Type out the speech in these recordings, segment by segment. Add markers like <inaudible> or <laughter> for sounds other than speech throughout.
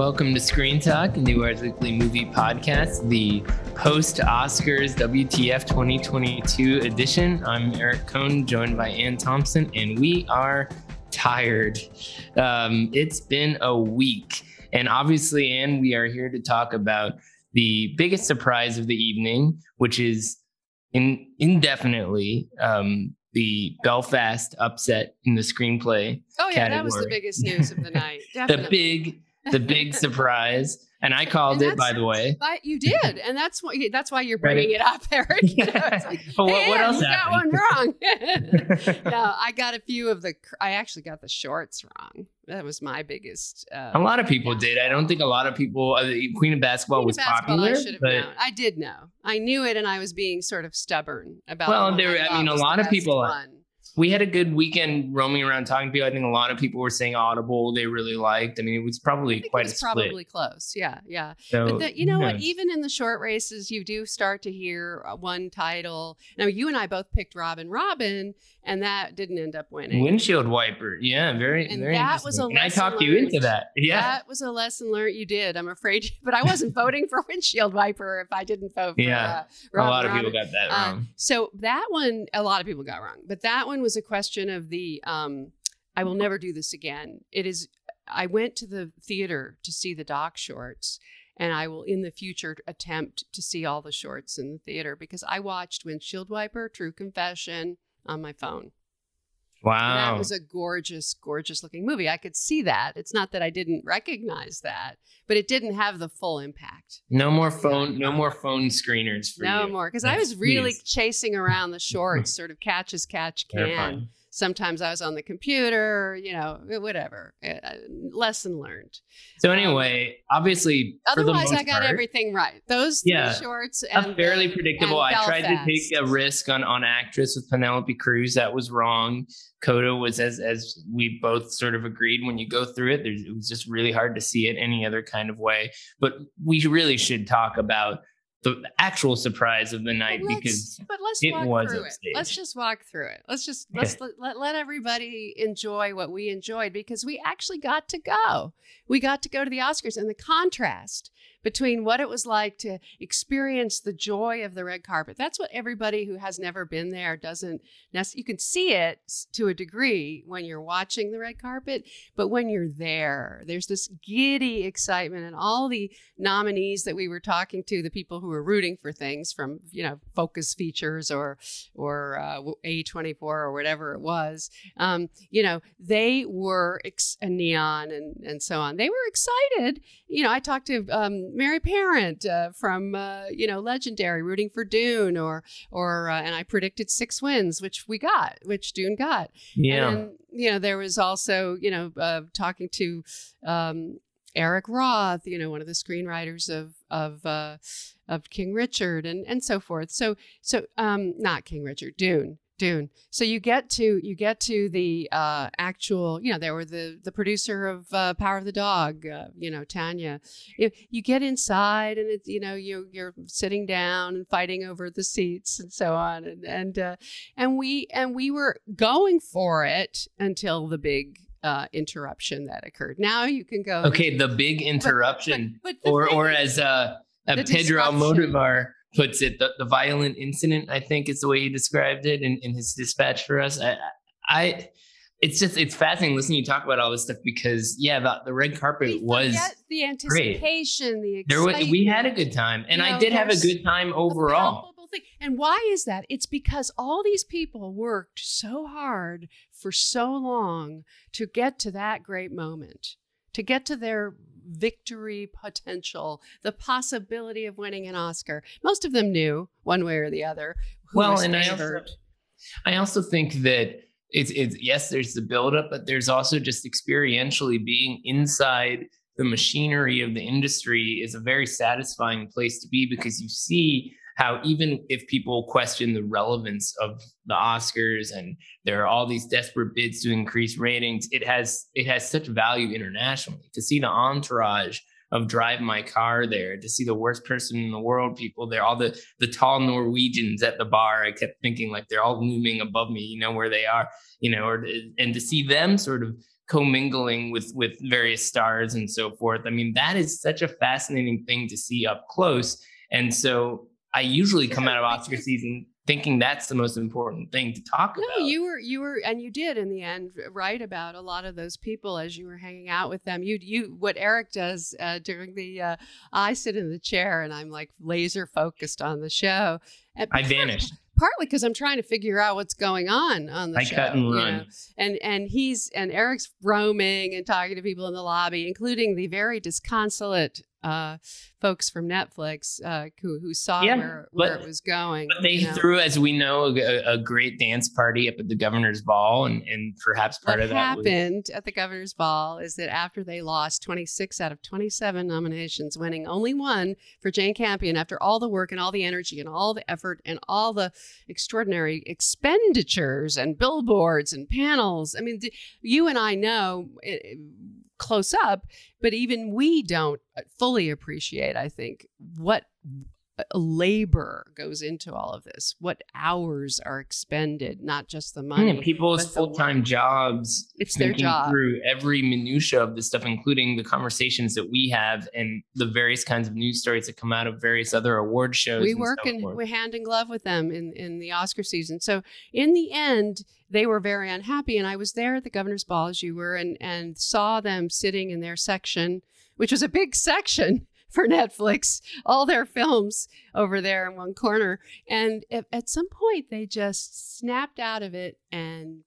Welcome to Screen Talk, IndieWire's Weekly Movie Podcast, the post Oscars WTF 2022 edition. I'm Eric Kohn, joined by Anne Thompson, and we are tired. Um, it's been a week, and obviously, Anne, we are here to talk about the biggest surprise of the evening, which is in, indefinitely um, the Belfast upset in the screenplay. Oh yeah, category. that was the biggest news of the night. <laughs> the big the big <laughs> surprise and i called And it by the way But you <laughs> did, and that's why that's why you're bringing it up, Eric. <laughs> You know, like, But what, "Hey, what else you got one wrong. no, I got a few of the. I actually got the shorts wrong. That was my biggest. Uh, a lot of people did i don't think a lot of people uh, the queen of basketball Queen of was Basketball, popular I should have but known. I did know. I knew it, and I was being sort of stubborn about. Well, there- I thought mean, a lot of people- one. We had a good weekend roaming around talking to people i think a lot of people were saying audible they really liked i mean it was probably quite it a split probably close. Yeah, yeah. so But the, you know who what? Even in the short races, you do start to hear uh, one title. Now, you and I both picked Robin Robin, and that didn't end up winning. windshield wiper yeah very And very that was a and i talked you into that <laughs> yeah That was a lesson learned. You did. I'm afraid, <laughs> but I wasn't voting for windshield wiper if I didn't vote for. Yeah. uh, a lot of people got that Uh, wrong so that one, a lot of people got wrong, but that one was a question of the. Um, I will never do this again. It is. I went to the theater to see the doc shorts, and I will in the future attempt to see all the shorts in the theater because I watched Windshield Wiper, True Confession on my phone. And wow That was a gorgeous, gorgeous looking movie. I could see that. It's not that I didn't recognize that, but it didn't have the full impact. no more phone no more phone screeners for no you. more because I was really chasing around the <laughs> shorts, sort of catch as catch can. Terrifying. Sometimes I was on the computer, you know, whatever. Uh, lesson learned. So anyway, obviously, for the Otherwise, I got part, everything right. Those Yeah. shorts and fairly uh, predictable. I tried to take a risk on on actress with Penelope Cruz. That was wrong. Coda was as as we both sort of agreed. When you go through it, there's, it was just really hard to see it any other kind of way. But we really should talk about the actual surprise of the night But because but let's it was it. Let's just walk through it. Let's just let's let, let, let everybody enjoy what we enjoyed because we actually got to go. We got to go to the Oscars and the contrast between what it was like to experience the joy of the red carpet. That's what everybody who has never been there doesn't you can see it to a degree when you're watching the red carpet, but when you're there, there's this giddy excitement and all the nominees that we were talking to, the people who were rooting for things from, you know, Focus Features or or uh, A24 or whatever it was, um, you know, they were ex- Neon and and so on. They were excited. You know, I talked to um, Mary Parent uh, from uh, you know Legendary, rooting for Dune, or or uh, and I predicted six wins, which we got, which Dune got. yeah, And you know, there was also, you know, uh, talking to um, Eric Roth, you know, one of the screenwriters of of uh, of King Richard and and so forth. So so um, not King Richard, Dune. Dune. So you get to you get to the uh, actual, you know, there were the the producer of uh, Power of the Dog, uh, you know, Tanya. You, you get inside and it's you know you you're sitting down and fighting over the seats and so on and and uh, and we and we were going for it until the big uh, interruption that occurred. Now you can go. okay. The big interruption, but the or or as uh, Pedro. Almodovar puts it, the, the violent incident. I think is the way he described it in, in his dispatch for us. I, I, it's just it's fascinating listening to you talk about all this stuff because yeah, the, the red carpet was the anticipation, the there. Was, we had a good time, and You I know, did have a good time overall. And why is that? It's because all these people worked so hard for so long to get to that great moment, to get to their victory potential, the possibility of winning an Oscar. Most of them knew one way or the other. Who Well, was and I also- I also think that it's it's yes, there's the buildup, but there's also just experientially being inside the machinery of the industry is a very satisfying place to be because you see how even if people question the relevance of the Oscars and there are all these desperate bids to increase ratings, it has it has such value internationally. To see the entourage of drive my car there to see the worst person in the world people there all the the tall norwegians at the bar i kept thinking like they're all looming above me you know where they are you know or and to see them sort of commingling with with various stars and so forth i mean that is such a fascinating thing to see up close. And so I usually come out of Oscar season thinking that's the most important thing to talk no, about. No, you were you were and you did in the end write about a lot of those people as you were hanging out with them. You you what Eric does uh, during the uh, I sit in the chair and I'm like laser focused on the show. And I vanished. Partly because I'm trying to figure out what's going on on the show. I show. cut and run. know? And and he's and Eric's roaming and talking to people in the lobby, including the very disconsolate uh, folks from Netflix uh, who, who saw yeah, where, where but, it was going. But they you know? threw, as we know, a, a, great dance party up at the governor's ball, and, and perhaps part what of that happened was... at the governor's ball is that after they lost 26 out of 27 nominations, winning only one for Jane Campion, after all the work and all the energy and all the effort and all the extraordinary expenditures and billboards and panels. I mean, you and I know. It, close up, but even we don't uh, fully appreciate, I think, what labor goes into all of this what hours are expended not just the mm, money and people's full-time jobs it's their job. through every minutia of this stuff including the conversations that we have and the various kinds of news stories that come out of various other award shows we work so in we hand in glove with them in in the oscar season. So in the end they were very unhappy and i was there at the governor's ball as you were and and saw them sitting in their section which was a big section for Netflix, all their films over there in one corner. And at some point, they just snapped out of it and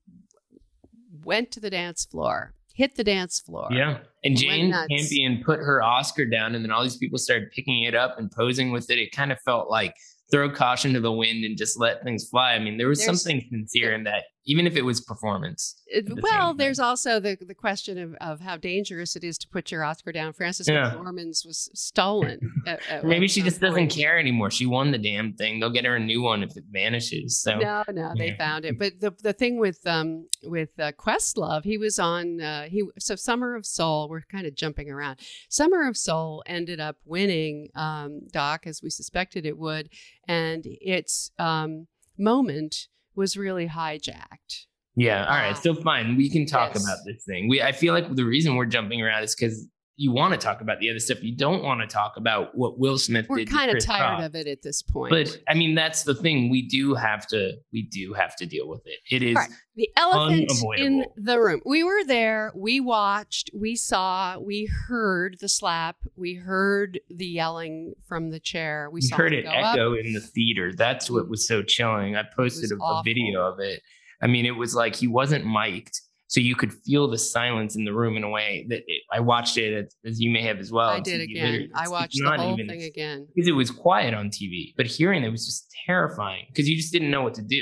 went to the dance floor, hit the dance floor. Yeah. And Jane Campion put her Oscar down, and then all these people started picking it up and posing with it. It kind of felt like throw caution to the wind and just let things fly. I mean, there was There's, something sincere in that even if it was performance. The well, there's also the the question of, of how dangerous it is to put your Oscar down. Frances yeah. McDormand's was stolen. <laughs> at, at Maybe she just point. doesn't care anymore. She won the damn thing. They'll get her a new one if it vanishes. So no, no, they found it. <laughs> But the the thing with um with uh, Questlove, he was on uh, he so Summer of Soul. We're kind of jumping around. Summer of Soul ended up winning um, Doc as we suspected it would, and its um, moment was really hijacked. Yeah. All right. Still fine. We can talk yes. about this thing. We I feel like the reason we're jumping around is because you want to talk about the other stuff. You don't want to talk about what Will Smith We're did. We're kind of tired Rock. of it at this point. But I mean, that's the thing. We do have to. We do have to deal with it. It is right. the elephant in the room. We were there. We watched. We saw. We heard the slap. We heard the yelling from the chair. We, heard it echo up. in the theater. That's what was so chilling. I posted a, a video of it. I mean, it was like he wasn't mic'd so you could feel the silence in the room in a way that it, I watched it as, as, you may have as well. I did again. I watched the whole even, thing again because it was quiet on TV, but hearing it was just terrifying because you just didn't know what to do.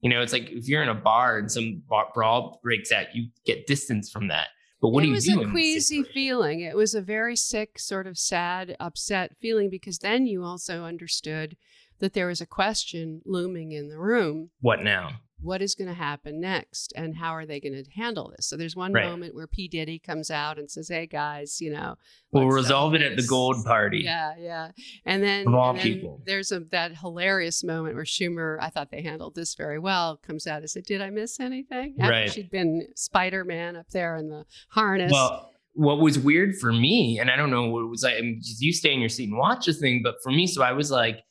You know, it's like if you're in a bar and some brawl breaks out, you get distance from that. But what it do you do? It was a queasy feeling. It was a very sick, sort of sad, upset feeling because then you also understood that there was a question looming in the room. What now? What is going to happen next and how are they going to handle this? So there's one right. moment where p. Diddy comes out and says hey guys you know we'll resolve it at the gold party. Yeah yeah. And then, of all then people. there's a that hilarious moment where schumer i thought they handled this very well comes out and said did i miss anything? After right. she'd been spider-man up there in the harness. Well what was weird for me and i don't know what it was like I mean, you stay in your seat and watch the thing but for me so i was like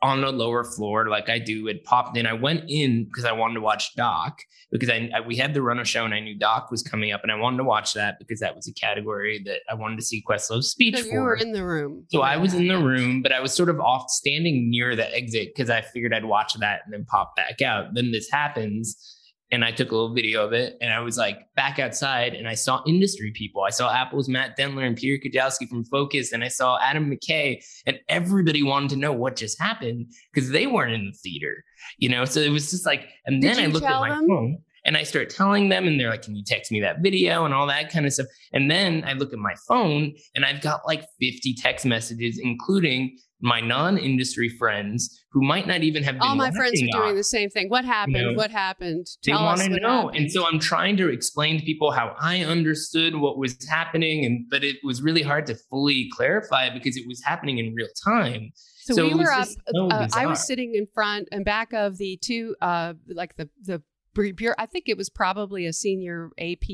on the lower floor like I do. It popped in. I went in because I wanted to watch Doc because I, I, we had the run of show and I knew Doc was coming up and I wanted to watch that because that was a category that I wanted to see Questlove's speech so for. You were in the room. So yeah. I was in the room, but I was sort of off standing near the exit because I figured I'd watch that and then pop back out. Then this happens and I took a little video of it. And I was like back outside and I saw industry people. I saw Apple's Matt Dentler and Peter Kujawski from Focus, and I saw Adam McKay, and everybody wanted to know what just happened because they weren't in the theater, you know? So it was just like, and Did then I looked at my them? phone and I start telling them, and they're like, Can you text me that video and all that kind of stuff? And then I look at my phone and I've got like 50 text messages, including my non-industry friends who might not even have been All my friends are doing Oscars the same thing. What happened? know, what happened? they Tell want us to know happened. and so i'm trying to explain to people how i understood what was happening and but it was really hard to fully clarify it because it was happening in real time So, So we were up. so uh, I was sitting in front and back of the two, uh, like the the bureau. I think it was probably a senior AP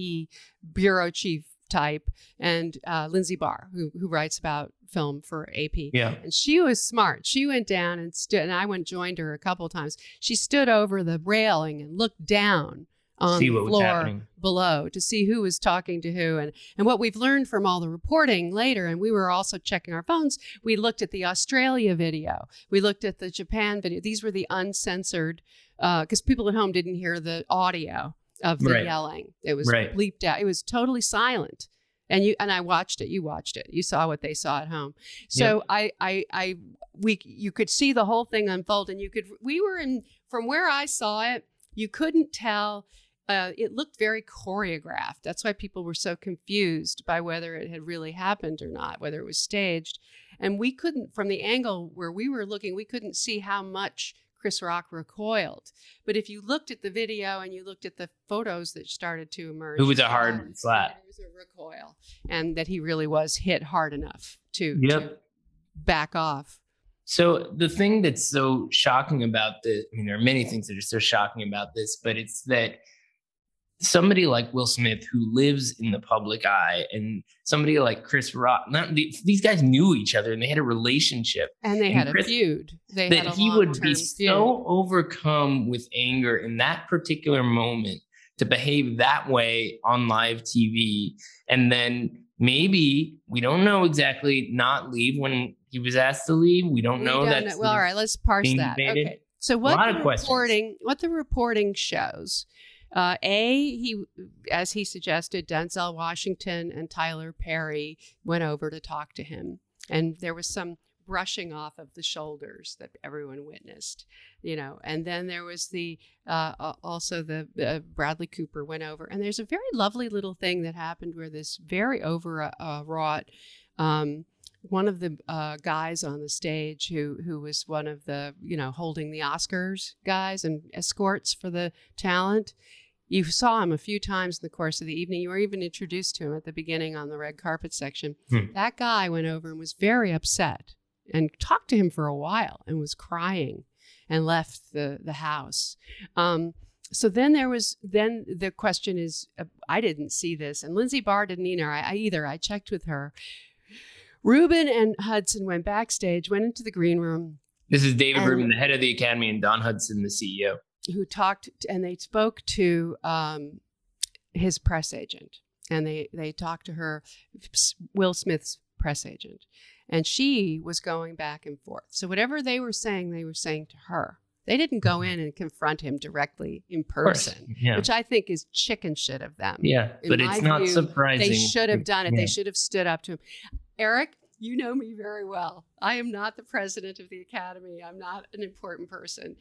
bureau chief type, and uh, Lindsey Bahr, who who writes about film for AP. yeah And she was smart. She went down and stood, and I went and joined her a couple of times. She stood over the railing and looked down on see the floor below to see who was talking to who and and what we've learned from all the reporting later and we were also checking our phones we looked at the australia video we looked at the japan video these were the uncensored because people at home didn't hear the audio of the Right. yelling it was Right. bleeped out it was totally silent and you and i watched it you watched it you saw what they saw at home so I, I i we you could see the whole thing unfold and you could we were in from where i saw it you couldn't tell uh, it looked very choreographed. That's why people were so confused by whether it had really happened or not, whether it was staged. And we couldn't, from the angle where we were looking, we couldn't see how much Chris Rock recoiled. But if you looked at the video and you looked at the photos that started to emerge, It was a hard slap. There was a recoil, and that he really was hit hard enough to, Yep. to back off. So the thing that's so shocking about this, I mean, there are many things that are so shocking about this, but it's that somebody like Will Smith who lives in the public eye and somebody like Chris Rock, not these guys knew each other and they had a relationship And they And had a feud. They that he would be feud. so overcome with anger in that particular moment to behave that way on live TV and then maybe we don't know exactly not leave when he was asked to leave. We don't We know that. Well, all right, let's parse that. debated. Okay. So what the of questions. reporting what the reporting shows, uh, a he as he suggested, Denzel Washington and Tyler Perry went over to talk to him, and there was some brushing off of the shoulders that everyone witnessed, you know, and then there was the uh, also the uh, Bradley Cooper went over, and there's a very lovely little thing that happened where this very overwrought. Wrought, um, one of the uh, guys on the stage who who was one of the you know holding the Oscars guys and escorts for the talent. You saw him a few times in the course of the evening. You were even introduced to him at the beginning on the red carpet section. Hmm. That guy went over and was very upset and talked to him for a while and was crying and left the the house. Um, so then there was then the question is uh, I didn't see this and Lindsey Bahr didn't either. I, I either I checked with her. Rubin and Hudson went backstage, went into the green room, This is David And- Rubin, the head of the academy, and Dawn Hudson, the CEO. Who talked and they spoke to um, his press agent and they they talked to her will smith's press agent and she was going back and forth so whatever they were saying they were saying to her they didn't go in and confront him directly in person Yeah. which i think is chicken shit of them yeah. in But it's not view, surprising. they should have done it. Yeah. They should have stood up to him. Eric, you know me very well. I am not the president of the academy. I'm not an important person.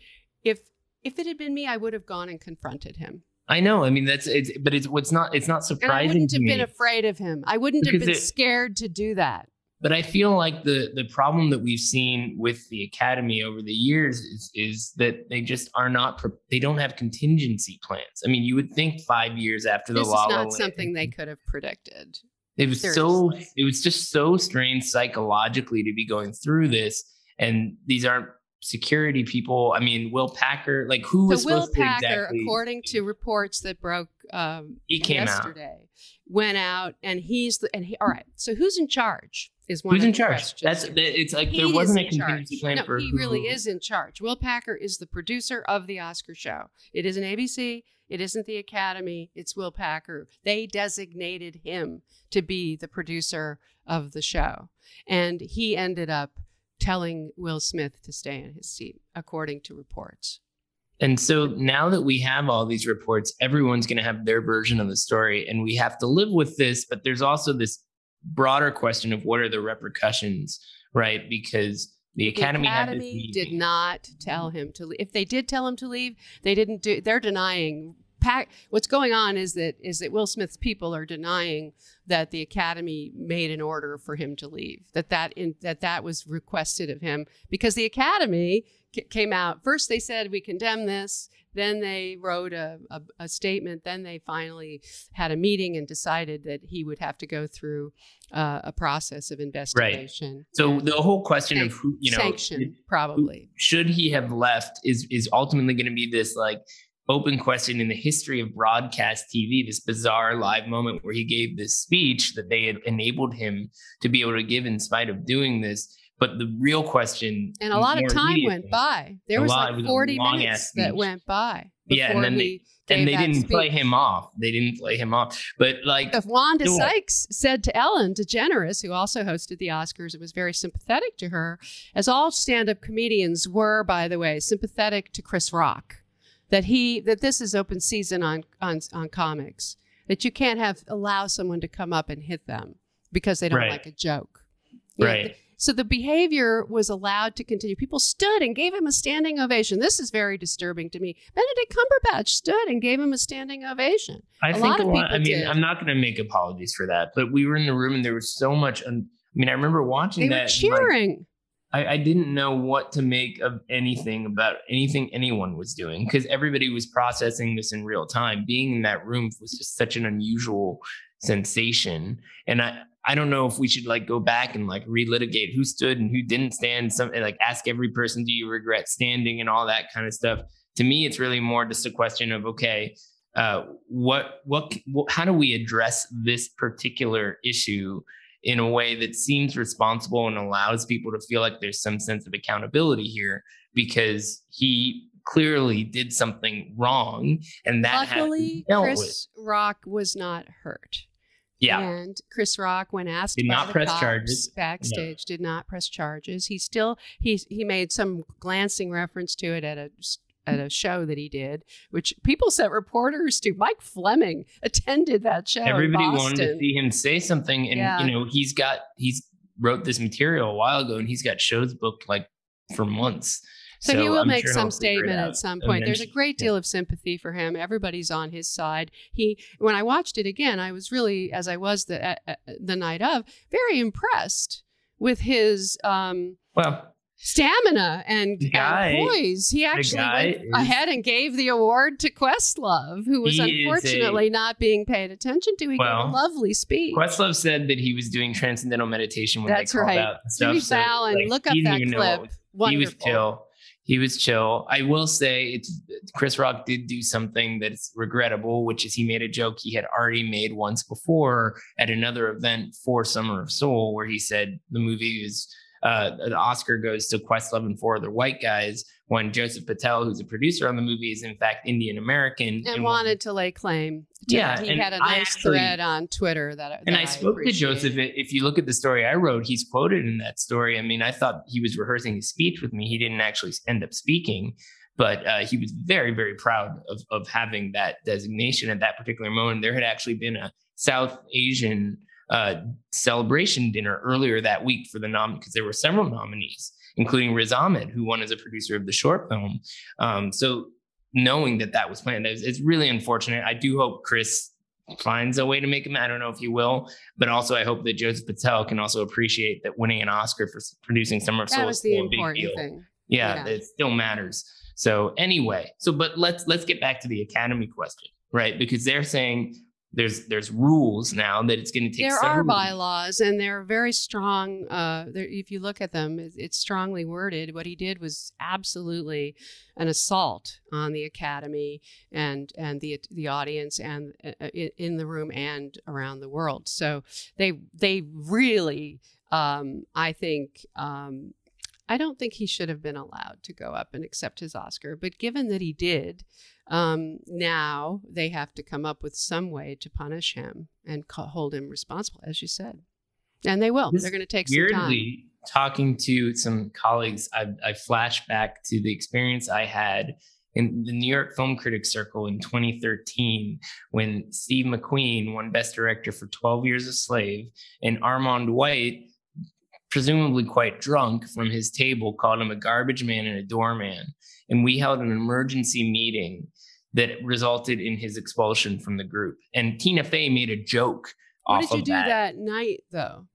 If if it had been me, I would have gone and confronted him. I know. I mean, that's it's, but it's what's not. It's not surprising. And I wouldn't have been afraid of him. I wouldn't have been it- scared to do that. but I feel like the the problem that we've seen with the academy over the years is is that they just are not. pre- They don't have contingency plans. I mean, you would think five years after the This is La La not Land- something they could have predicted. It was so. It was just so strange psychologically to be going through this, and these aren't security people. I mean, Will Packer, like who was So Will supposed to Packer, exactly? according to reports that broke um, He came out. yesterday, went out and he's the and he. All right. So who's in charge? Is one Who's in charge? questions That's here. it's like He there wasn't a contingency plan no, for he who- really is in charge. Will Packer is the producer of the Oscar show. It isn't ABC. It isn't the Academy. It's Will Packer. They designated him to be the producer of the show, and he ended up telling Will Smith to stay in his seat, according to reports. And so now that we have all these reports, everyone's going to have their version of the story, and we have to live with this. But there's also this broader question of what are the repercussions, right? Because the academy, the academy did not tell him to leave. If they did tell him to leave, they didn't do. They're denying. Pack, what's going on is that is that Will Smith's people are denying that the academy made an order for him to leave. That that in, that that was requested of him because the academy came out first. They said we condemn this. Then they wrote a, a, a, statement. Then they finally had a meeting and decided that he would have to go through uh, a process of investigation. Right. So the whole question of who, you know, sanction probably should he have left is is ultimately going to be this like open question in the history of broadcast TV, this bizarre live moment where he gave this speech that they had enabled him to be able to give in spite of doing this. But the real question, and a lot of time went by. There was lot, like forty minutes that went by. Yeah, and then they and they didn't speech. play him off. They didn't play him off. But like if Wanda Sykes said to Ellen DeGeneres, who also hosted the Oscars, it was very sympathetic to her, as all stand-up comedians were, by the way, sympathetic to Chris Rock that he that this is open season on on on comics that you can't have allow someone to come up and hit them because they don't right. like a joke. You right. Know, so the behavior was allowed to continue. People stood and gave him a standing ovation. This is very disturbing to me. Benedict Cumberbatch stood and gave him a standing ovation. I a think lot of people I mean, did. I'm not going to make apologies for that, but we were in the room and there was so much. Un- I mean, I remember watching they that. Were cheering. I, I didn't know what to make of anything about anything anyone was doing because everybody was processing this in real time. Being in that room was just such an unusual sensation. And I, I don't know if we should like go back and like relitigate who stood and who didn't stand. Something like ask every person, do you regret standing and all that kind of stuff. To me, it's really more just a question of okay, uh, what, what, what, how do we address this particular issue in a way that seems responsible and allows people to feel like there's some sense of accountability here because he clearly did something wrong and that luckily chris with. rock was not hurt. Yeah. And chris rock when asked did not press charges. backstage did not press charges. He still he he made some glancing reference to it at a at a show that he did, which people sent reporters to. Mike Fleming attended that show. Everybody wanted to see him say something, and yeah. you know he's got he's wrote this material a while ago, and he's got shows booked like for months. So, so he will I'm make sure some statement at some point. There's a great deal of sympathy for him. Everybody's on his side. He, when I watched it again, I was really, as I was the uh, the night of, very impressed with his. Um, well, stamina and, guy, and poise. He actually went is, ahead and gave the award to Questlove, who was unfortunately a, not being paid attention to. He well, gave a lovely speech. Questlove said that he was doing transcendental meditation when That's they called right. out stuff. Jimmy so, Fallon, like, look up that clip. Wonderful. He was chill. He was chill. I will say it's Chris Rock did do something that's regrettable, which is he made a joke he had already made once before at another event for Summer of Soul, where he said the movie is uh, the Oscar goes to Questlove and four other white guys when Joseph Patel, who's a producer on the movie, is in fact Indian American and, and, wanted to lay claim. To, yeah, he had a nice actually, thread on Twitter that. that and I spoke I to Joseph. If you look at the story I wrote, he's quoted in that story. I mean, I thought he was rehearsing his speech with me. He didn't actually end up speaking but uh, he was very very proud of, of having that designation at that particular moment there had actually been a south asian uh, celebration dinner earlier that week for the nom because there were several nominees, including Riz Ahmed, who won as a producer of the short film. Um, so knowing that that was planned, it's, it's really unfortunate. I do hope Chris finds a way to make him. I don't know if he will, but also I hope that Joseph Patel can also appreciate that winning an Oscar for producing Summer of Soul is still a big deal. Thing. Yeah, yeah, it still matters. So anyway, so but let's let's get back to the Academy question, right? Because they're saying there's there's rules now that it's going to take. There are bylaws, and they're very strong. Uh, if you look at them, it's strongly worded. What he did was absolutely an assault on the academy and and the the audience and uh, in the room and around the world. So they they really, um, I think. Um, I don't think he should have been allowed to go up and accept his Oscar, but given that he did, um, now they have to come up with some way to punish him and hold him responsible, as you said. And they will. This They're going to take weirdly, some time. Talking to some colleagues, I, I flash back to the experience I had in the New York Film Critics Circle in 2013 when Steve McQueen won Best Director for 12 Years a Slave and Armond White, presumably quite drunk from his table, called him a garbage man and a doorman. And we held an emergency meeting that resulted in his expulsion from the group. And Tina Fey made a joke. What did you do that. that night, though?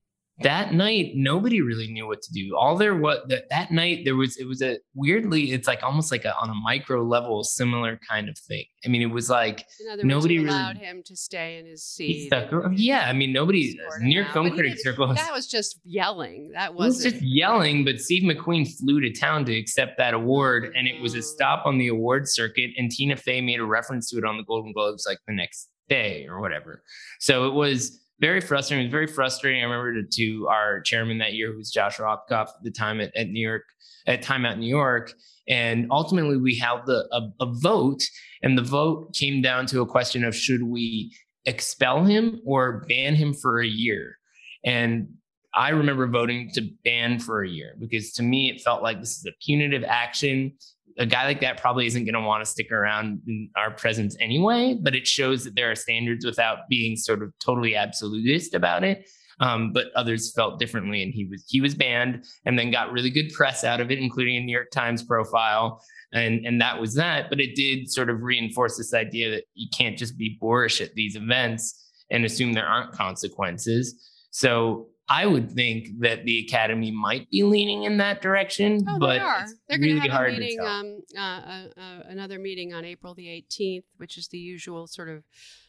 That night nobody really knew what to do. All there was that, that night there was it was a weirdly it's like almost like a on a micro level similar kind of thing. I mean it was like nobody really allowed him to stay in his seat stuck, yeah i mean nobody near film critic circle that was just yelling. That was was just yelling but steve mcqueen flew to town to accept that award and it was a oh. stop on the award circuit and tina fey made a reference to it on the golden globes like the next day or whatever. So it was very frustrating. It was very frustrating. I remember to, to our chairman that year, who was Josh Rothkopf at the time at, at New York, at Time Out New York. And ultimately, we held the, a, a vote, and the vote came down to a question of should we expel him or ban him for a year? And I remember voting to ban for a year because to me, it felt like this is a punitive action a guy like that probably isn't going to want to stick around in our presence anyway, but it shows that there are standards without being sort of totally absolutist about it. Um, but others felt differently, and he was he was banned, and then got really good press out of it, including a New York Times profile, and and that was that. But it did sort of reinforce this idea that you can't just be boorish at these events and assume there aren't consequences. So I would think that the academy might be leaning in that direction, oh, but they are. They're really going to have a meeting, um, uh, uh, uh, another meeting on April the 18th, which is the usual sort of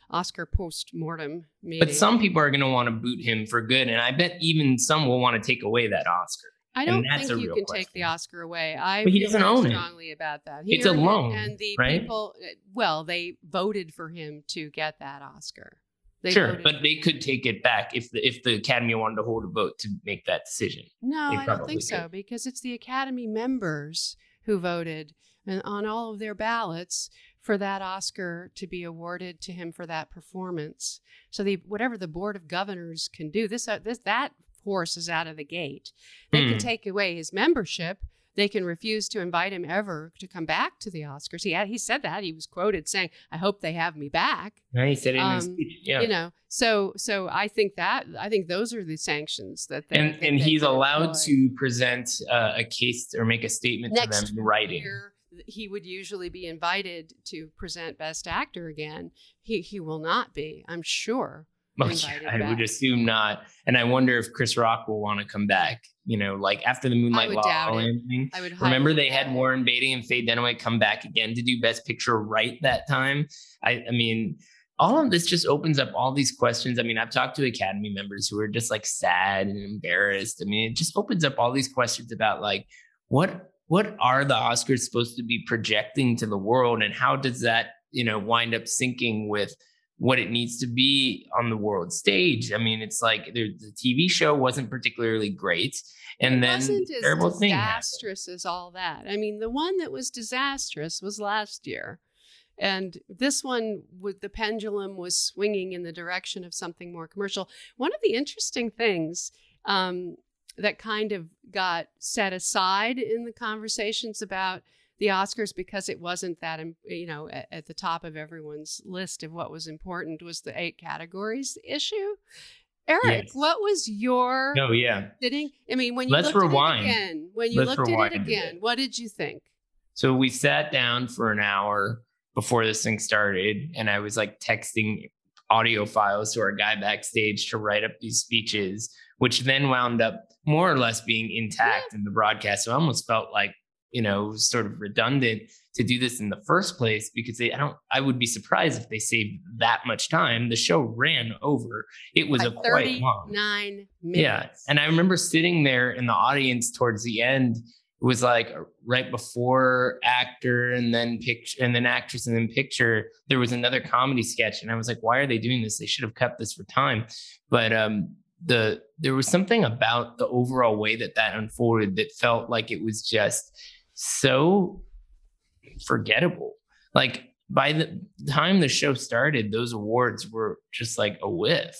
Oscar post mortem meeting. But some people are going to want to boot him for good, and I bet even some will want to take away that Oscar. I don't think you can question. take the Oscar away. I But he doesn't own it. strongly about that. It's a it, loan, and the right? people, uh, well, they voted for him to get that Oscar. They sure, voted- but they could take it back if the if the academy wanted to hold a vote to make that decision. No, I don't think so because it's the Academy members who voted and on all of their ballots for that Oscar to be awarded to him for that performance. So the whatever the board of governors can do, this uh, this that horse is out of the gate. They Hmm. can take away his membership. They can refuse to invite him ever to come back to the Oscars. He had, he said that he was quoted saying, "I hope they have me back." Right? He said it in his Um, speech. Yeah. You know, so so I think that I think those are the sanctions that they and that and they he's allowed employ. to present uh, a case or make a statement Next to them in writing. year he would usually be invited to present best actor again he he will not be i'm sure I would assume not. And I wonder if Chris Rock will want to come back. You know, like after the Moonlight would La doubt it. Thing. i would Remember, they had it. Warren Beatty and Faye Dunaway come back again to do Best Picture right that time. I, I mean, all of this just opens up all these questions. I mean, I've talked to Academy members who are just like sad and embarrassed. I mean, it just opens up all these questions about like what what are the Oscars supposed to be projecting to the world, and how does that you know wind up syncing with what it needs to be on the world stage? I mean, it's like the TV show wasn't particularly great, and it then wasn't as terrible disastrous as all that. I mean the one that was disastrous was last year and this one with the pendulum was swinging in the direction of something more commercial. One of the interesting things um, that kind of got set aside in the conversations about the Oscars because it wasn't that you know at, at the top of everyone's list of what was important was the eight categories issue. Eric, Yes. what was your No, yeah. sitting? I mean, when you Let's looked rewind. at it again, when you Let's looked at rewind it a bit. again, what did you think? So we sat down for an hour before this thing started, and I was like texting audio files to our guy backstage to write up these speeches, which then wound up more or less being intact in the broadcast. So I almost felt like, you know, sort of redundant to do this in the first place because they, I don't, I would be surprised if they saved that much time. The show ran over. It was a quite long. 39 minutes. Yeah. And I remember sitting there in the audience towards the end. It was like right before actor and then picture and then actress and then picture. There was another comedy sketch. And I was like, why are they doing this? They should have kept this for time. But um the there was something about the overall way that that unfolded that felt like it was just so forgettable. Like by the time the show started, those awards were just like a whiff.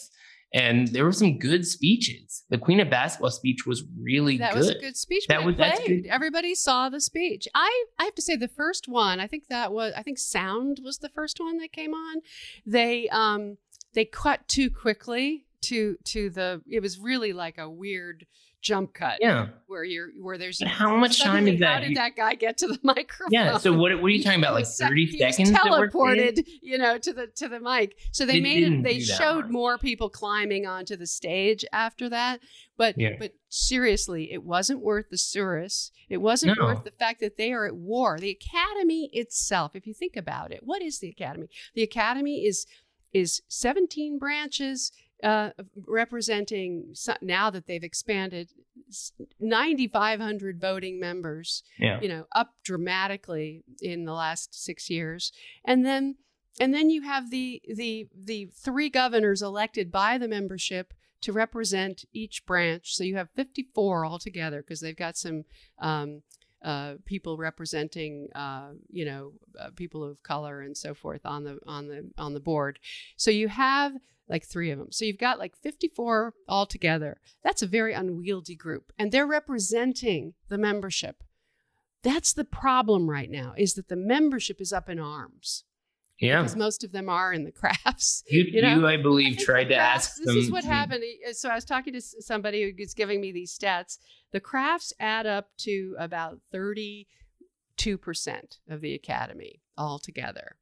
and there were some good speeches. The Queen of Basketball speech was really that good. That was a good speech. That was that's good. Everybody saw the speech. I I have to say the first one. I think that was I think sound was the first one that came on. They um they cut too quickly to to the. It was really like a weird jump cut. Yeah. Where you're where there's But how much time is that? How did that guy get to the microphone? <laughs> yeah. So what what are you <laughs> talking about? Like thirty he seconds? that teleported, you know, to the to the mic. So they, They made it. They showed much. more people climbing onto the stage after that. But Yeah. but seriously, it wasn't worth the service. It wasn't No. worth the fact that they are at war. The academy itself, if you think about it, what is the academy? The academy is is 17 branches uh, representing now that they've expanded 9500 voting members Yeah. you know up dramatically in the last six years and then and then you have the the the three governors elected by the membership to represent each branch so you have 54 altogether because they've got some um, uh, people representing uh, you know uh, people of color and so forth on the on the on the board. So you have like three of them. So you've got like 54 altogether. That's a very unwieldy group and they're representing the membership. That's the problem right now is that the membership is up in arms Yeah. because most of them are in the <laughs> crafts You, you know, you, I believe, I tried to crafts- ask This them. is what happened. So I was talking to somebody who was giving me these stats. The crafts add up to about thirty-two percent of the academy altogether.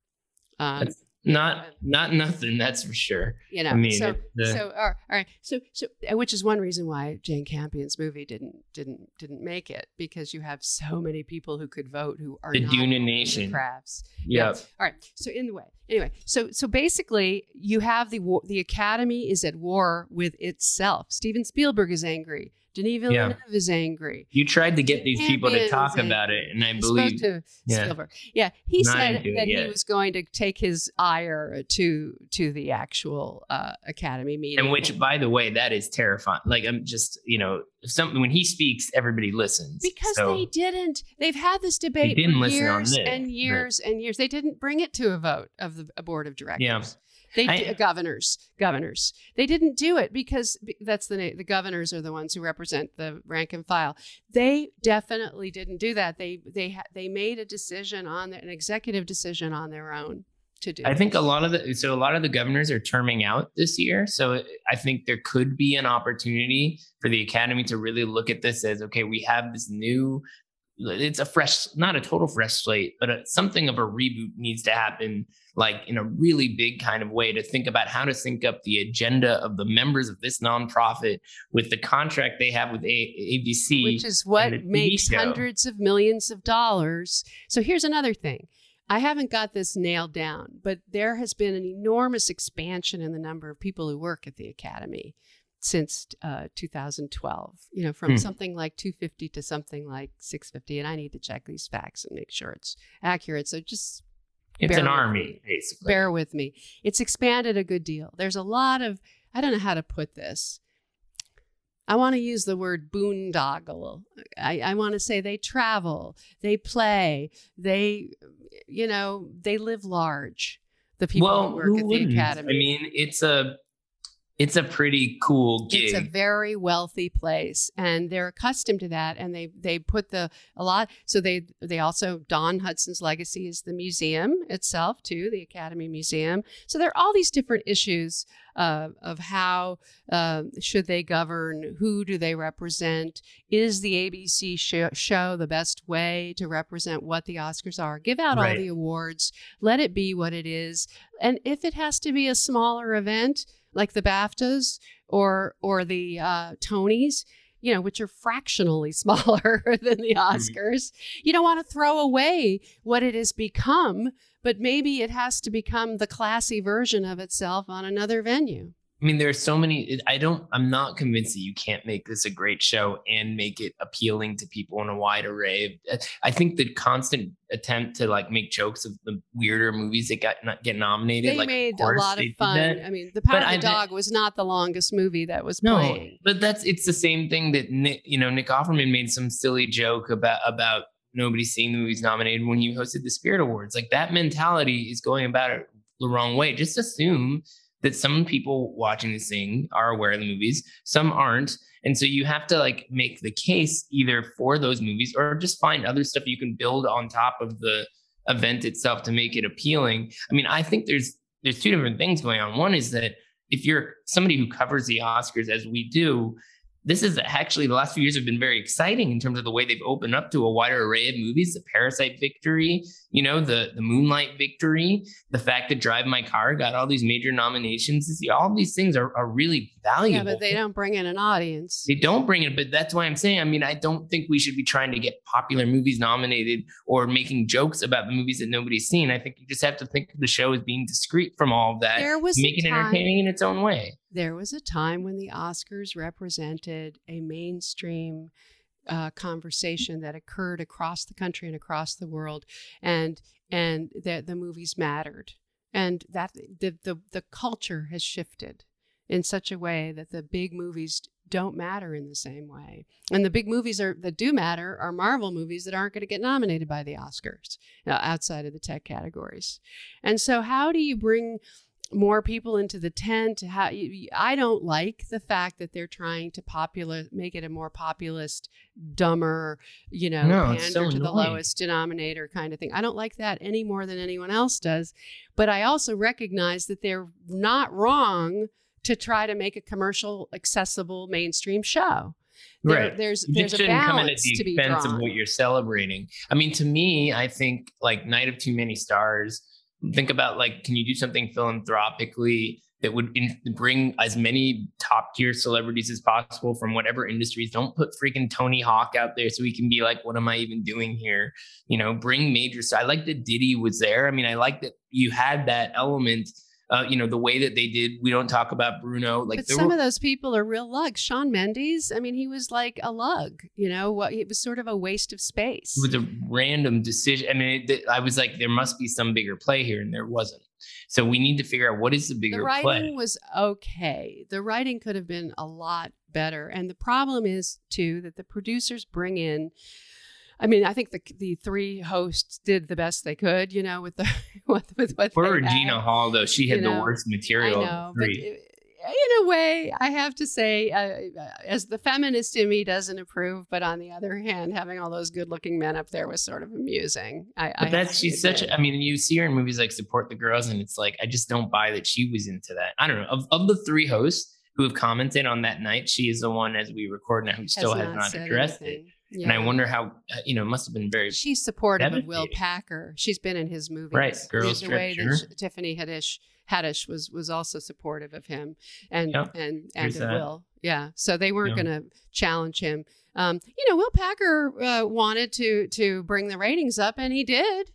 Um, That's Not, not nothing. That's for sure. you know, I mean, so the- so all right, so so uh, which is one reason why Jane Campion's movie didn't didn't didn't make it because you have so many people who could vote who are The not Duna Nation. crafts. yeah. All right. So in the way, anyway, so so basically, you have the war, the Academy is at war with itself. Steven Spielberg is angry. Denis Villeneuve is angry. You tried to get these people to talk about it, and I believe. to yeah. Spielberg. Yeah, he Not said that he was going to take his ire to to the actual uh, Academy meeting. And which, by the way, that is terrifying. Like I'm just, you know, something when he speaks, everybody listens. because So, they didn't they've had this debate didn't for years this, and but- years and years they didn't bring it to a vote of the board of directors Yeah. They I- di- uh, governors governors they didn't do it because that's the name the governors are the ones who represent the rank and file they definitely didn't do that they they they made a decision on their, an executive decision on their own to do I it. think a lot of the so a lot of the governors are terming out this year. So uh, I think there could be an opportunity for the academy to really look at this as okay, we have this new. It's a fresh, not a total fresh slate, but a, something of a reboot needs to happen, like in a really big kind of way to think about how to sync up the agenda of the members of this nonprofit with the contract they have with a- ABC. which is what and the TV makes hundreds of millions of dollars. So here's another thing. I haven't got this nailed down, but there has been an enormous expansion in the number of people who work at the academy since uh, 2012. You know, from Hmm. something like 250 to something like 650, and I need to check these facts and make sure it's accurate. So just it's an army, basically. bear with me. It's expanded a good deal. There's a lot of, I don't know how to put this. I want to use the word boondoggle. I, I want to say they travel, they play, they, you know, they live large. The people well, who work who at the wouldn't? academy. I mean, it's a it's a pretty cool gig. it's a very wealthy place and they're accustomed to that and they they put the a lot so they they also dawn hudson's legacy is the museum itself too the academy museum. So there are all these different issues uh, of how uh, should they govern who do they represent is the abc show, show the best way to represent what the oscars are? Give out all the awards let it be what it is and if it has to be a smaller event like the BAFTAs or or the uh, Tonys, you know, which are fractionally <laughs> smaller than the Oscars. You don't want to throw away what it has become, but maybe it has to become the classy version of itself on another venue. I mean, there are so many. I don't. I'm not convinced that you can't make this a great show and make it appealing to people in a wide array. Of, uh, I think the constant attempt to like make jokes of the weirder movies that got not get nominated. They like, made a lot of fun. I mean, The Power But of the I Dog was not the longest movie that was No, playing. but that's it's the same thing that Nick, you know, Nick Offerman made some silly joke about about nobody seeing the movies nominated when you hosted the Spirit Awards. Like that mentality is going about it the wrong way. Just assume that some people watching this thing are aware of the movies, some aren't. And so you have to like make the case either for those movies or just find other stuff you can build on top of the event itself to make it appealing. I mean, I think there's there's two different things going on. One is that if you're somebody who covers the Oscars as we do, this is actually the last few years have been very exciting in terms of the way they've opened up to a wider array of movies. The Parasite victory, you know, the the Moonlight victory, the fact that Drive My Car got all these major nominations. see All these things are, are really valuable. Yeah, but they don't bring in an audience. They don't bring it, but that's why I'm saying. I mean, I don't think we should be trying to get popular movies nominated or making jokes about the movies that nobody's seen. I think you just have to think of the show as being discreet from all of that. There was make it entertaining in its own way there was a time when the Oscars represented a mainstream uh, conversation that occurred across the country and across the world, and and that the movies mattered, and that the, the the culture has shifted in such a way that the big movies don't matter in the same way. And the big movies are that do matter are Marvel movies that aren't going to get nominated by the Oscars uh, outside of the tech categories. And so, how do you bring more people into the tent. How, I don't like the fact that they're trying to popular make it a more populist, dumber, you know, no, pander so to the lowest denominator kind of thing. I don't like that any more than anyone else does. But I also recognize that they're not wrong to try to make a commercial, accessible, mainstream show. There, right. There's you there's just a shouldn't come balance in at the to be expense drawn. of what you're celebrating. I mean, to me, I think like Night of Too Many Stars think about like can you do something philanthropically that would in- bring as many top tier celebrities as possible from whatever industries? Don't put freaking tony hawk out there so we can be like what am i even doing here? You know bring major so i like that diddy was there. I mean i like that you had that element uh, you know, the way that they did. We don't talk about Bruno. Like but some were, of those people are real lugs. Shawn Mendes, I mean, he was like a lug. You know, what it was sort of a waste of space. It was a random decision. I mean, it, I was like, there must be some bigger play here, and there wasn't. So we need to figure out what is the bigger play. the writing play. was okay. The writing could have been a lot better, and the problem is too that the producers bring in I mean, I think the the three hosts did the best they could, you know, with the <laughs> with, with what For Regina had. Hall, though, she had You the know, worst material. know, the but in a way, I have to say, uh, as the feminist in me doesn't approve, but on the other hand, having all those good-looking men up there was sort of amusing. I, I But have that's she's such. admit. A, I mean, you see her in movies like Support the Girls, and it's like I just don't buy that she was into that. I don't know. Of of the three hosts who have commented on that night, she is the one as we record now who still has not, said addressed it. Anything. And I wonder how uh, you know it must have been very She's supportive of Will. Packer. She's been in his movies. Right, Girls the way sure. that Tiffany Haddish Haddish was was also supportive of him and Yeah, and and of. Will. Yeah. So they weren't Yeah. going to challenge him. Um, you know, Will Packer uh, wanted to to bring the ratings up, and he did.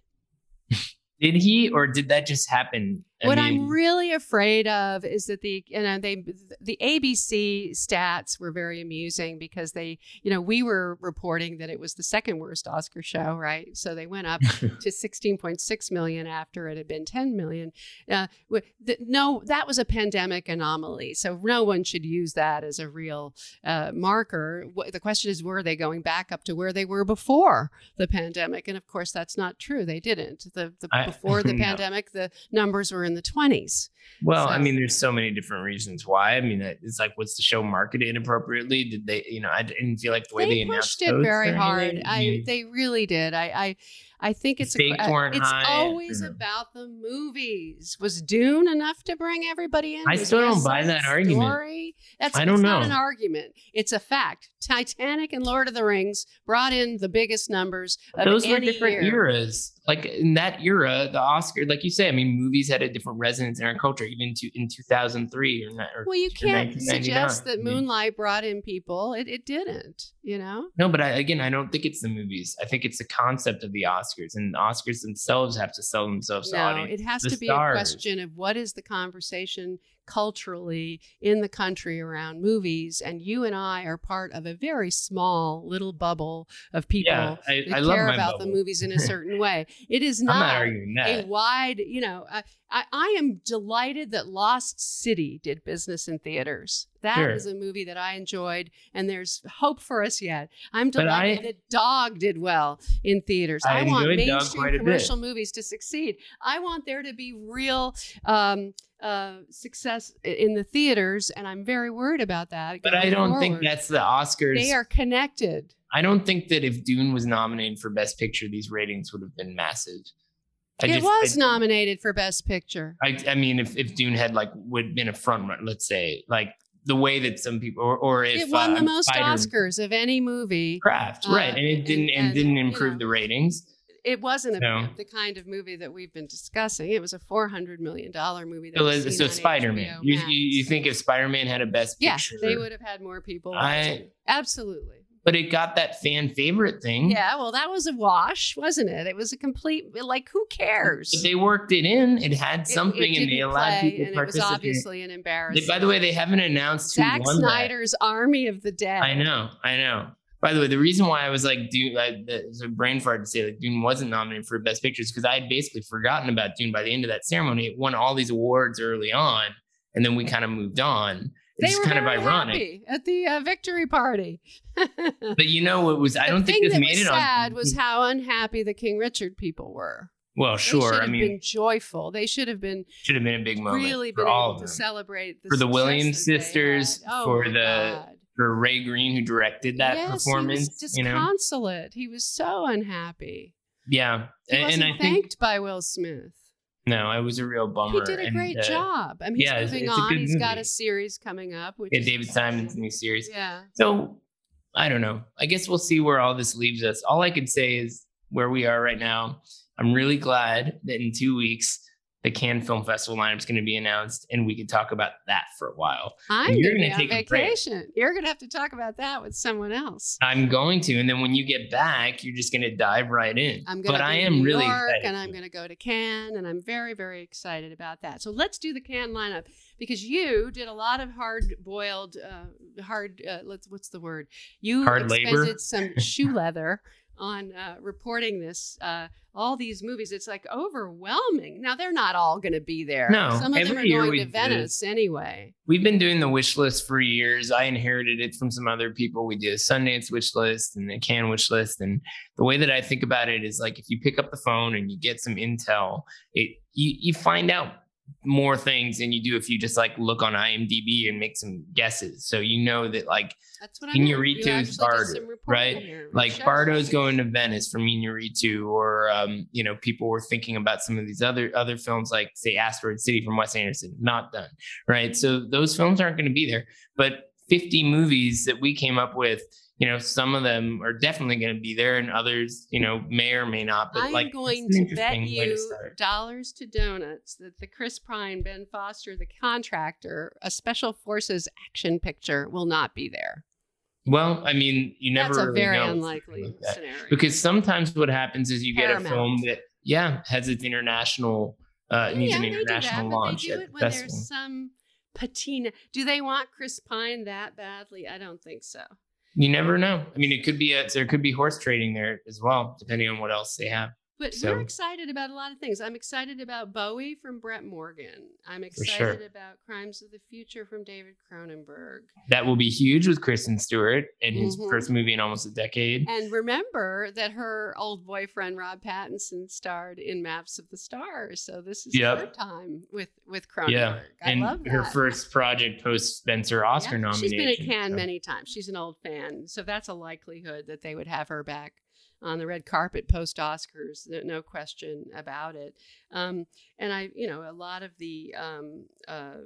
<laughs> Did he, or did that just happen? I what mean, I'm really afraid of is that the you know they the ABC stats were very amusing because they you know we were reporting that it was the second worst Oscar show right? So they went up <laughs> to 16.6 million after it had been 10 million. Uh, w- th- no that was a pandemic anomaly. So no one should use that as a real uh, marker. The question is were they going back up to where they were before the pandemic? And of course that's not true. They didn't. The, the I- before the <laughs> no. pandemic the numbers were in the 20s Well, I mean, there's so many different reasons why. I mean, it's like, was the show marketed inappropriately? Did they, you know, I didn't feel like the way they, they announced pushed it very hard. I they really did. I I, I think it's a, it's high, always know. about the movies. Was Dune enough to bring everybody in? I Was still don't buy that argument. That's I don't it's not know. an argument. It's a fact. Titanic and Lord of the Rings brought in the biggest numbers of those were different year. eras. Like in that era, the Oscar, like you say, I mean, movies had a different resonance in our culture, even to in 2003 or, not, or Well, you can't suggest that I mean, Moonlight brought in people. It, it didn't. You know. No, but I, again, I don't think it's the movies. I think it's the concept of the Oscars, and the Oscars themselves have to sell themselves to No, audience. it has the to be stars. a question of what is the conversation culturally in the country around movies. And you and I are part of a very small little bubble of people Yeah, I, that I care about bubble. the movies in a <laughs> certain way. It is not not a wide, you know, I, I, I am delighted that Lost City did business in theaters. That Sure. is a movie that I enjoyed, and there's hope for us yet. I'm delighted I- that Dog did well in theaters. I I, want mainstream a bit. commercial movies to succeed. I want there to be real um, uh, success in the theaters, and I'm very worried about that. But I don't think that's the Oscars. they are connected. I don't think that if Dune was nominated for Best Picture, these ratings would have been massive. I it just- was I- nominated for Best Picture. I, I mean, if, if Dune had like would been a front run, let's say, like the way that some people, or, or if it won the uh, most Spider- Oscars of any movie. Craft, Uh, right? And it didn't and, and, didn't you improve know, the ratings. It wasn't No. the kind of movie that we've been discussing. It was a four hundred million dollar movie. That So, so Spider Man, you, you you think if Spider Man had a Best Yeah, Picture, they would have had more people. I- Absolutely. But it got that fan favorite thing. Yeah. Well, that was a wash, wasn't it? It was a complete. Like, who cares? But they worked it in. It had something, it and they allowed play, people and to it was obviously an They- embarrassment. by the way, they haven't announced who Zack won that. Snyder's Army of the Dead. I know, I know. By the way, the reason why I was like Dune, I, it's a brain fart to say like Dune wasn't nominated for Best Pictures because I had basically forgotten about Dune by the end of that ceremony. It won all these awards early on, and then we kind of moved on. They It's were kind of ironic. at the uh, victory party. <laughs> But you know it was? I don't think this made was it sad on. <laughs> was how unhappy the King Richard people were. well, They sure. should I mean, been joyful. They should have been should have been a big moment really for been all able of to celebrate the For the Williams sisters. Oh for the- God. For Ray Green, who directed that yes, performance, he was you know, disconsolate. He was so unhappy. yeah, He and, wasn't and I think thanked by Will Smith. No, it was a real bummer. He did a and, great uh, job. I mean, he's yeah, it's- moving it's a on. He's got a series coming up. Which Yeah, is David Simon's new series. Yeah. So I don't know. I guess we'll see where all this leaves us. All I can say is where we are right now. I'm really glad that in two weeks the Cannes Film Festival lineup is going to be announced, and we could talk about that for a while. I'm you're going to gonna be on take a break. vacation. You're going to have to talk about that with someone else. I'm going to, and then when you get back, you're just going to dive right in. I'm going but to I am New really York, excited. and I'm going to go to Cannes, and I'm very, very excited about that. So let's do the Cannes lineup because you did a lot of hard-boiled, uh, hard. Uh, let's what's the word? You Hard labor? some shoe leather <laughs> on uh, reporting this. Uh, all these movies, it's like overwhelming. Now they're not all going to be there. No, some of them are going to Venice anyway. We've been doing the wish list for years. I inherited it from some other people. We do a Sundance wish list and a Cannes wish list. And the way that I think about it is like if you pick up the phone and you get some intel, it you you find out more things than you do if you just like look on IMDb and make some guesses. So you know that like That's what I meant. You Inarritu's Bardo, right? like. Bardo's going to Venice from Inarritu, or um, you know, people were thinking about some of these other other films, like say Asteroid City from Wes Anderson, not done, right? So those films aren't going to be there. But 50 movies that we came up with, you know, some of them are definitely going to be there, and others, you know, may or may not. But I'm like, going to bet to you start. dollars to donuts that the Chris Pine, Ben Foster, the contractor, a special forces action picture will not be there. Well, I mean, you never That's a really very unlikely like scenario. because sometimes what happens is you get a film that yeah has its international uh Yeah, needs an they do that, international but launch They do it when there's some patina. Do they want Chris Pine that badly? I don't think so. You never know. I mean, it could be a, there could be horse trading there as well, depending on what else they have. But So- we're excited about a lot of things. I'm excited about Bowie from Brett Morgen. I'm excited sure. about Crimes of the Future from David Cronenberg. That will be huge with Kristen Stewart in his Mhm. first movie in almost a decade. And remember that her old boyfriend Rob Pattinson starred in Maps of the Stars. So this is Yep. her time with with Cronenberg. Yeah, I and love that. her first project post Spencer Oscar Yeah, nomination. She's been at Cannes so- many times. She's an old fan, so that's a likelihood that they would have her back on the red carpet post Oscars. No, no question about it. Um, and I, you know, a lot of the. Um, uh,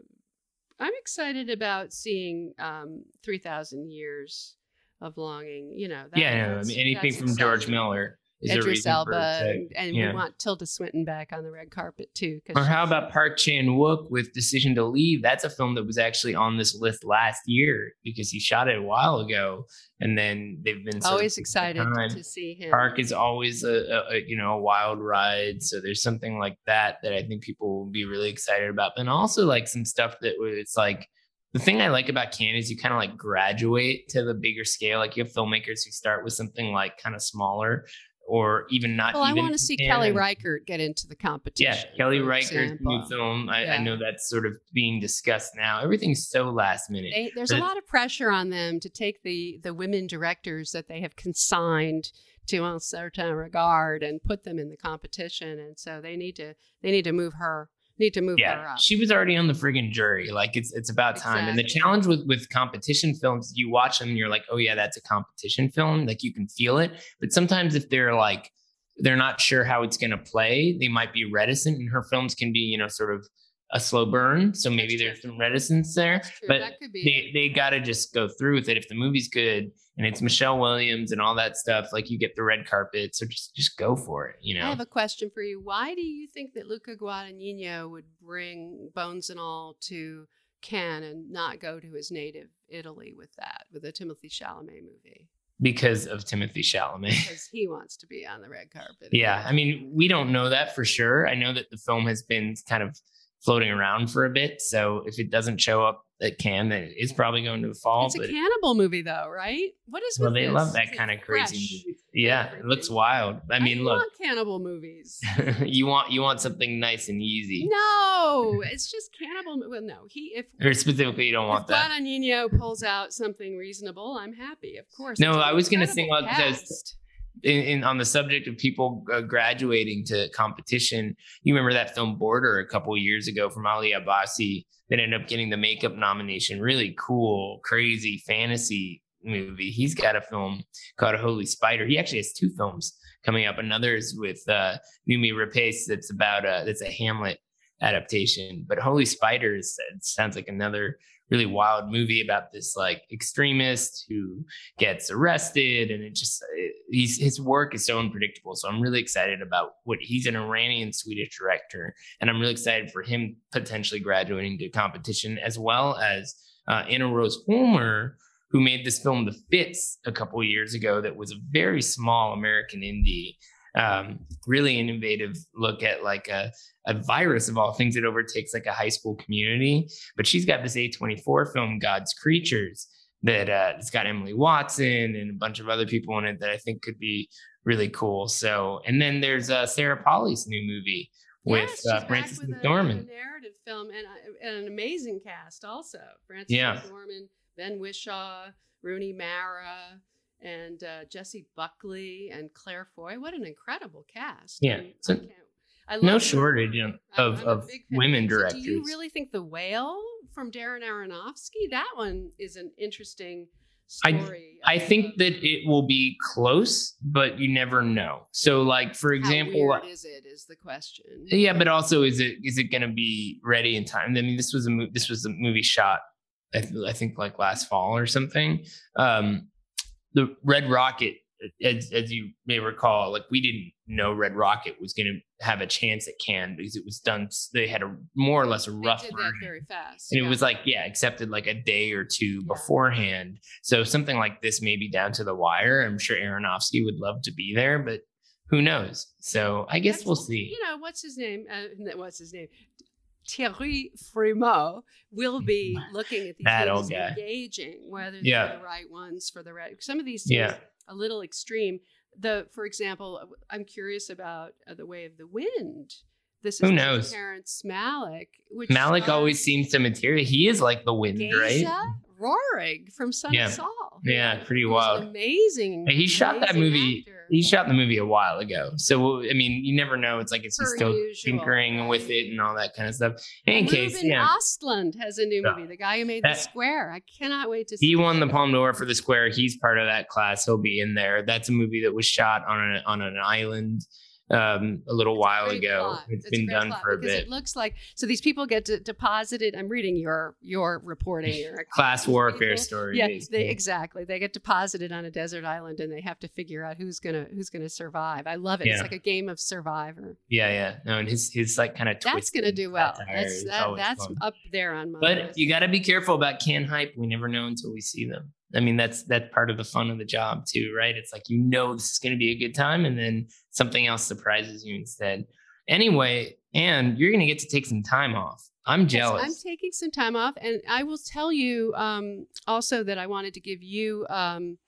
I'm excited about seeing um, Three Thousand Years of Longing. You know, that- yeah, no, I mean anything from George. Miller is Idris Elba, for it to- and, and yeah. we want Tilda Swinton back on the red carpet too. Or how about Park Chan Wook with Decision to Leave? That's a film that was actually on this list last year because he shot it a while ago, and then they've been always excited time. to see him? Park is always a, a, you know a wild ride, so there's something like that that I think people will be really excited about, and also like some stuff that was it's like the thing I like about Cannes is you kind of like graduate to the bigger scale. Like you have filmmakers who start with something like kind of smaller or even not. Well, even I want to see. Kelly Reichardt get into the competition. Yeah, Kelly for Reichardt's new film. I, I know that's sort of being discussed now. Everything's so last minute. They, there's a lot of pressure on them to take the the women directors that they have consigned to un certain regard and put them in the competition, and so they need to they need to move her need to move her yeah, up. she was already on the friggin' jury. Like it's it's about time. And the challenge with with competition films, you watch them and you're like, oh yeah, that's a competition film. Like you can feel it. But sometimes if they're like they're not sure how it's gonna play, they might be reticent. And her films can be, you know, sort of a slow burn. So maybe there's some reticence there. But that could be. They they gotta just go through with it. If the movie's good and it's Michelle Williams and all that stuff, like you get the red carpet. So just just go for it, you know, I have a question for you. Why do you think that Luca Guadagnino would bring Bones and All to Cannes and not go to his native Italy with that, with a Timothée Chalamet movie? because of Timothée Chalamet. Because he wants to be on the red carpet. Yeah, I mean, we don't know that for sure. I know that the film has been kind of floating around for a bit. So if it doesn't show up at Cannes, then it is probably going to fall. It's a cannibal movie, though, right? What is well, with they this? love Is that kind of crazy. Yeah, it looks wild. I mean, look, want cannibal movies. <laughs> you want you want something nice and easy, no, it's just cannibal. Well, no, he if or specifically, you don't want if that. Guadagnino pulls out something reasonable, I'm happy. Of course. No, I was gonna say, incredible like, there's- cast. In, in on the subject of people uh, graduating to competition, you remember that film Border a couple years ago from Ali Abbasi that ended up getting the makeup nomination. Really cool, crazy fantasy movie. He's got a film called Holy Spider. He actually has two films coming up. Another is with uh, Noomi Rapace that's about a that's a Hamlet adaptation. But Holy Spider is, sounds like another really wild movie about this like extremist who gets arrested and it just it, he's his work is so unpredictable so i'm really excited about what he's an iranian swedish director and i'm really excited for him potentially graduating to competition as well as uh, anna rose Holmer, who made this film the fits a couple years ago that was a very small american indie um, really innovative look at like a, a virus of all things that overtakes like a high school community but she's got this a24 film god's creatures that uh, it's got Emily Watson and a bunch of other people in it that I think could be really cool. So, and then there's uh, Sarah Polley's new movie with Yes, uh, back Frances with a- McDormand. A, narrative film and, and an amazing cast also. Frances Yeah. McDormand, Ben Whishaw, Rooney Mara, and uh, Jessie Buckley and Claire Foy. What an incredible cast! Yeah, I so I can't- no love shortage of- I'm- of- I'm of big fan. women So do directors. you really think The Whale from Darren Aronofsky? That one is an interesting I- story. I of- think of that it will be close, but you never know. So, like for how example, is it? Is the question? yeah, but also is it is it going to be ready in time? I mean, this was a mo- this was a movie shot, I, th- I think like last fall or something. Um, the Red Rocket, as as you may recall, like we didn't know Red Rocket was going to have a chance at Cannes because it was done. They had a more or less a They rough did that version. very fast. And yeah. it was like, yeah, accepted like a day or two Yeah. beforehand. So something like this may be down to the wire. I'm sure Aronofsky would love to be there, but who knows? So I guess That's- we'll see. You know, what's his name? Uh, what's his name? Thierry Frémaux will be looking at these That movies engaging whether Yeah. they're the right ones for the right. Some of these things Yeah. A little extreme. The, for example, I'm curious about uh, the Way of the Wind. This Who is knows? Terrence Malick, which Malick always seems to material. He is like the wind, right? Géza Röhrig from Son Yeah. of Saul. Yeah, pretty wild. Amazing. He shot that movie. actor. He shot the movie a while ago. So I mean, you never know. It's like is he still usual, tinkering with it and all that kind of stuff. In case, Ruben yeah. Ostlund has a new Yeah. movie. The guy who made The Square. I cannot wait to see. He won the it. Palme d'Or for the Square. He's part of that class. He'll be in there. That's a movie that was shot on an on an island um, a little while ago. plot. It's a been done for a bit. It looks like so these people get de- deposited. I'm reading your your reporting. <laughs> Eric. Class warfare people- story. Yeah, they exactly. They get deposited on a desert island and they have to figure out who's gonna who's gonna survive. I love it. Yeah. It's like a game of Survivor. yeah, yeah. No, and his his like kind of That's gonna do well. That's that, that's up there on my But list. you got to be careful about Cannes hype. We never know until we see them. I mean, that's that's part of the fun of the job too, right? It's like you know this is going to be a good time, and then something else surprises you instead. Anyway, and you're going to get to take some time off. I'm Yes, jealous. I'm taking some time off, and I will tell you um, also that I wanted to give you um,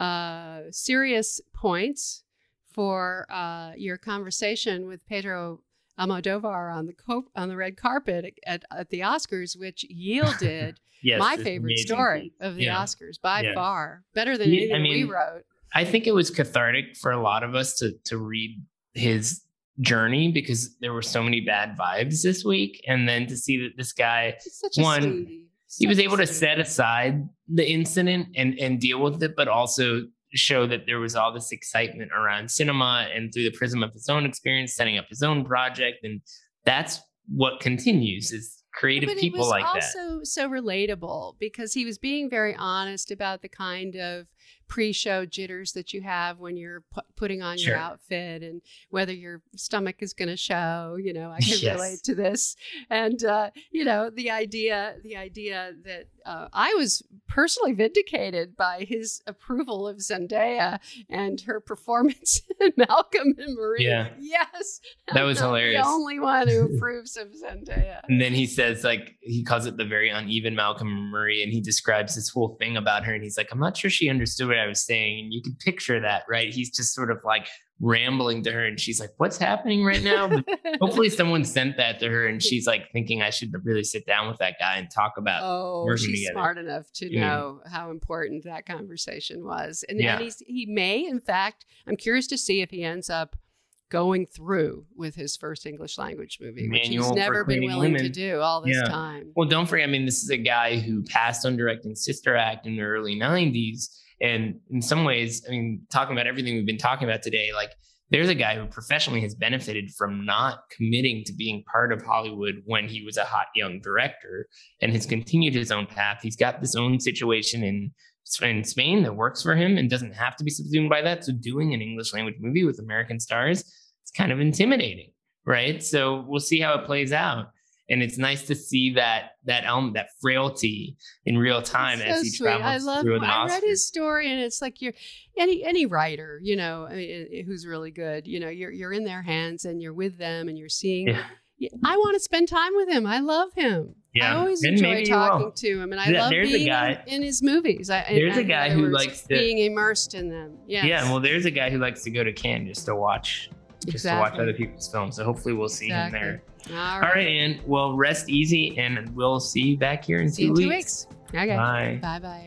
uh, serious points for uh, your conversation with Pedro Almodovar on the co- on the red carpet at, at the Oscars, which yielded <laughs> yes, my favorite amazing. story of the Yeah. Oscars by Yeah. far, better than anything I we mean, wrote. I think it was cathartic for a lot of us to to read his journey because there were so many bad vibes this week, and then to see that this guy He's such a one, he was able to set aside the incident and and deal with it, but also show that there was all this excitement around cinema and through the prism of his own experience, setting up his own project, and that's what continues is creative but people it was like that. also so relatable because he was being very honest about the kind of pre-show jitters that you have when you're pu- putting on Sure. your outfit and whether your stomach is going to show you know i <laughs> can Yes. relate to this and uh, you know the idea the idea that uh, i was personally vindicated by his approval of zendaya and her performance <laughs> in malcolm and marie Yeah. yes That <laughs> I'm was hilarious. the only one who approves of zendaya And then he says, like, he calls it the very uneven Malcolm and Marie, and he describes this whole thing about her. And he's like, I'm not sure she understood what I was saying. And you can picture that, right? He's just sort of like rambling to her, and she's like, What's happening right now? <laughs> Hopefully, someone sent that to her, and she's like thinking, I should really sit down with that guy and talk about. Oh, working she's together. smart enough to Yeah. know how important that conversation was. And, Yeah. and he's, he may, in fact, I'm curious to see if he ends up going through with his first English language movie, which he's never been willing to do all this Yeah. time. Well, don't forget, I mean, this is a guy who passed on directing Sister Act in the early 90s. And in some ways, I mean, talking about everything we've been talking about today, like there's a guy who professionally has benefited from not committing to being part of Hollywood when he was a hot young director and has continued his own path. He's got this own situation in, in Spain that works for him and doesn't have to be subsumed by that. So doing an English language movie with American stars, it's kind of intimidating, right? So we'll see how it plays out and it's nice to see that that element, that frailty in real time It's as so he sweet. I travels love. through the I read his story, and it's like you're any any writer, you know, I mean, who's really good. You know, you're you're in their hands, and you're with them, and you're seeing. Yeah. Yeah, I want to spend time with him. I love him. Yeah, I always and enjoy maybe you will. talking to him, and I Yeah, love being in, in his movies. I, There's a guy who likes to- being immersed in them. Yes. Yeah, well, there's a guy who likes to go to Cannes just to watch, just to watch other people's films. So hopefully we'll see Exactly. him there. All All right. right, and well, rest easy, and we'll see you back here in See you two in two weeks. weeks. Okay. Bye. Bye, bye,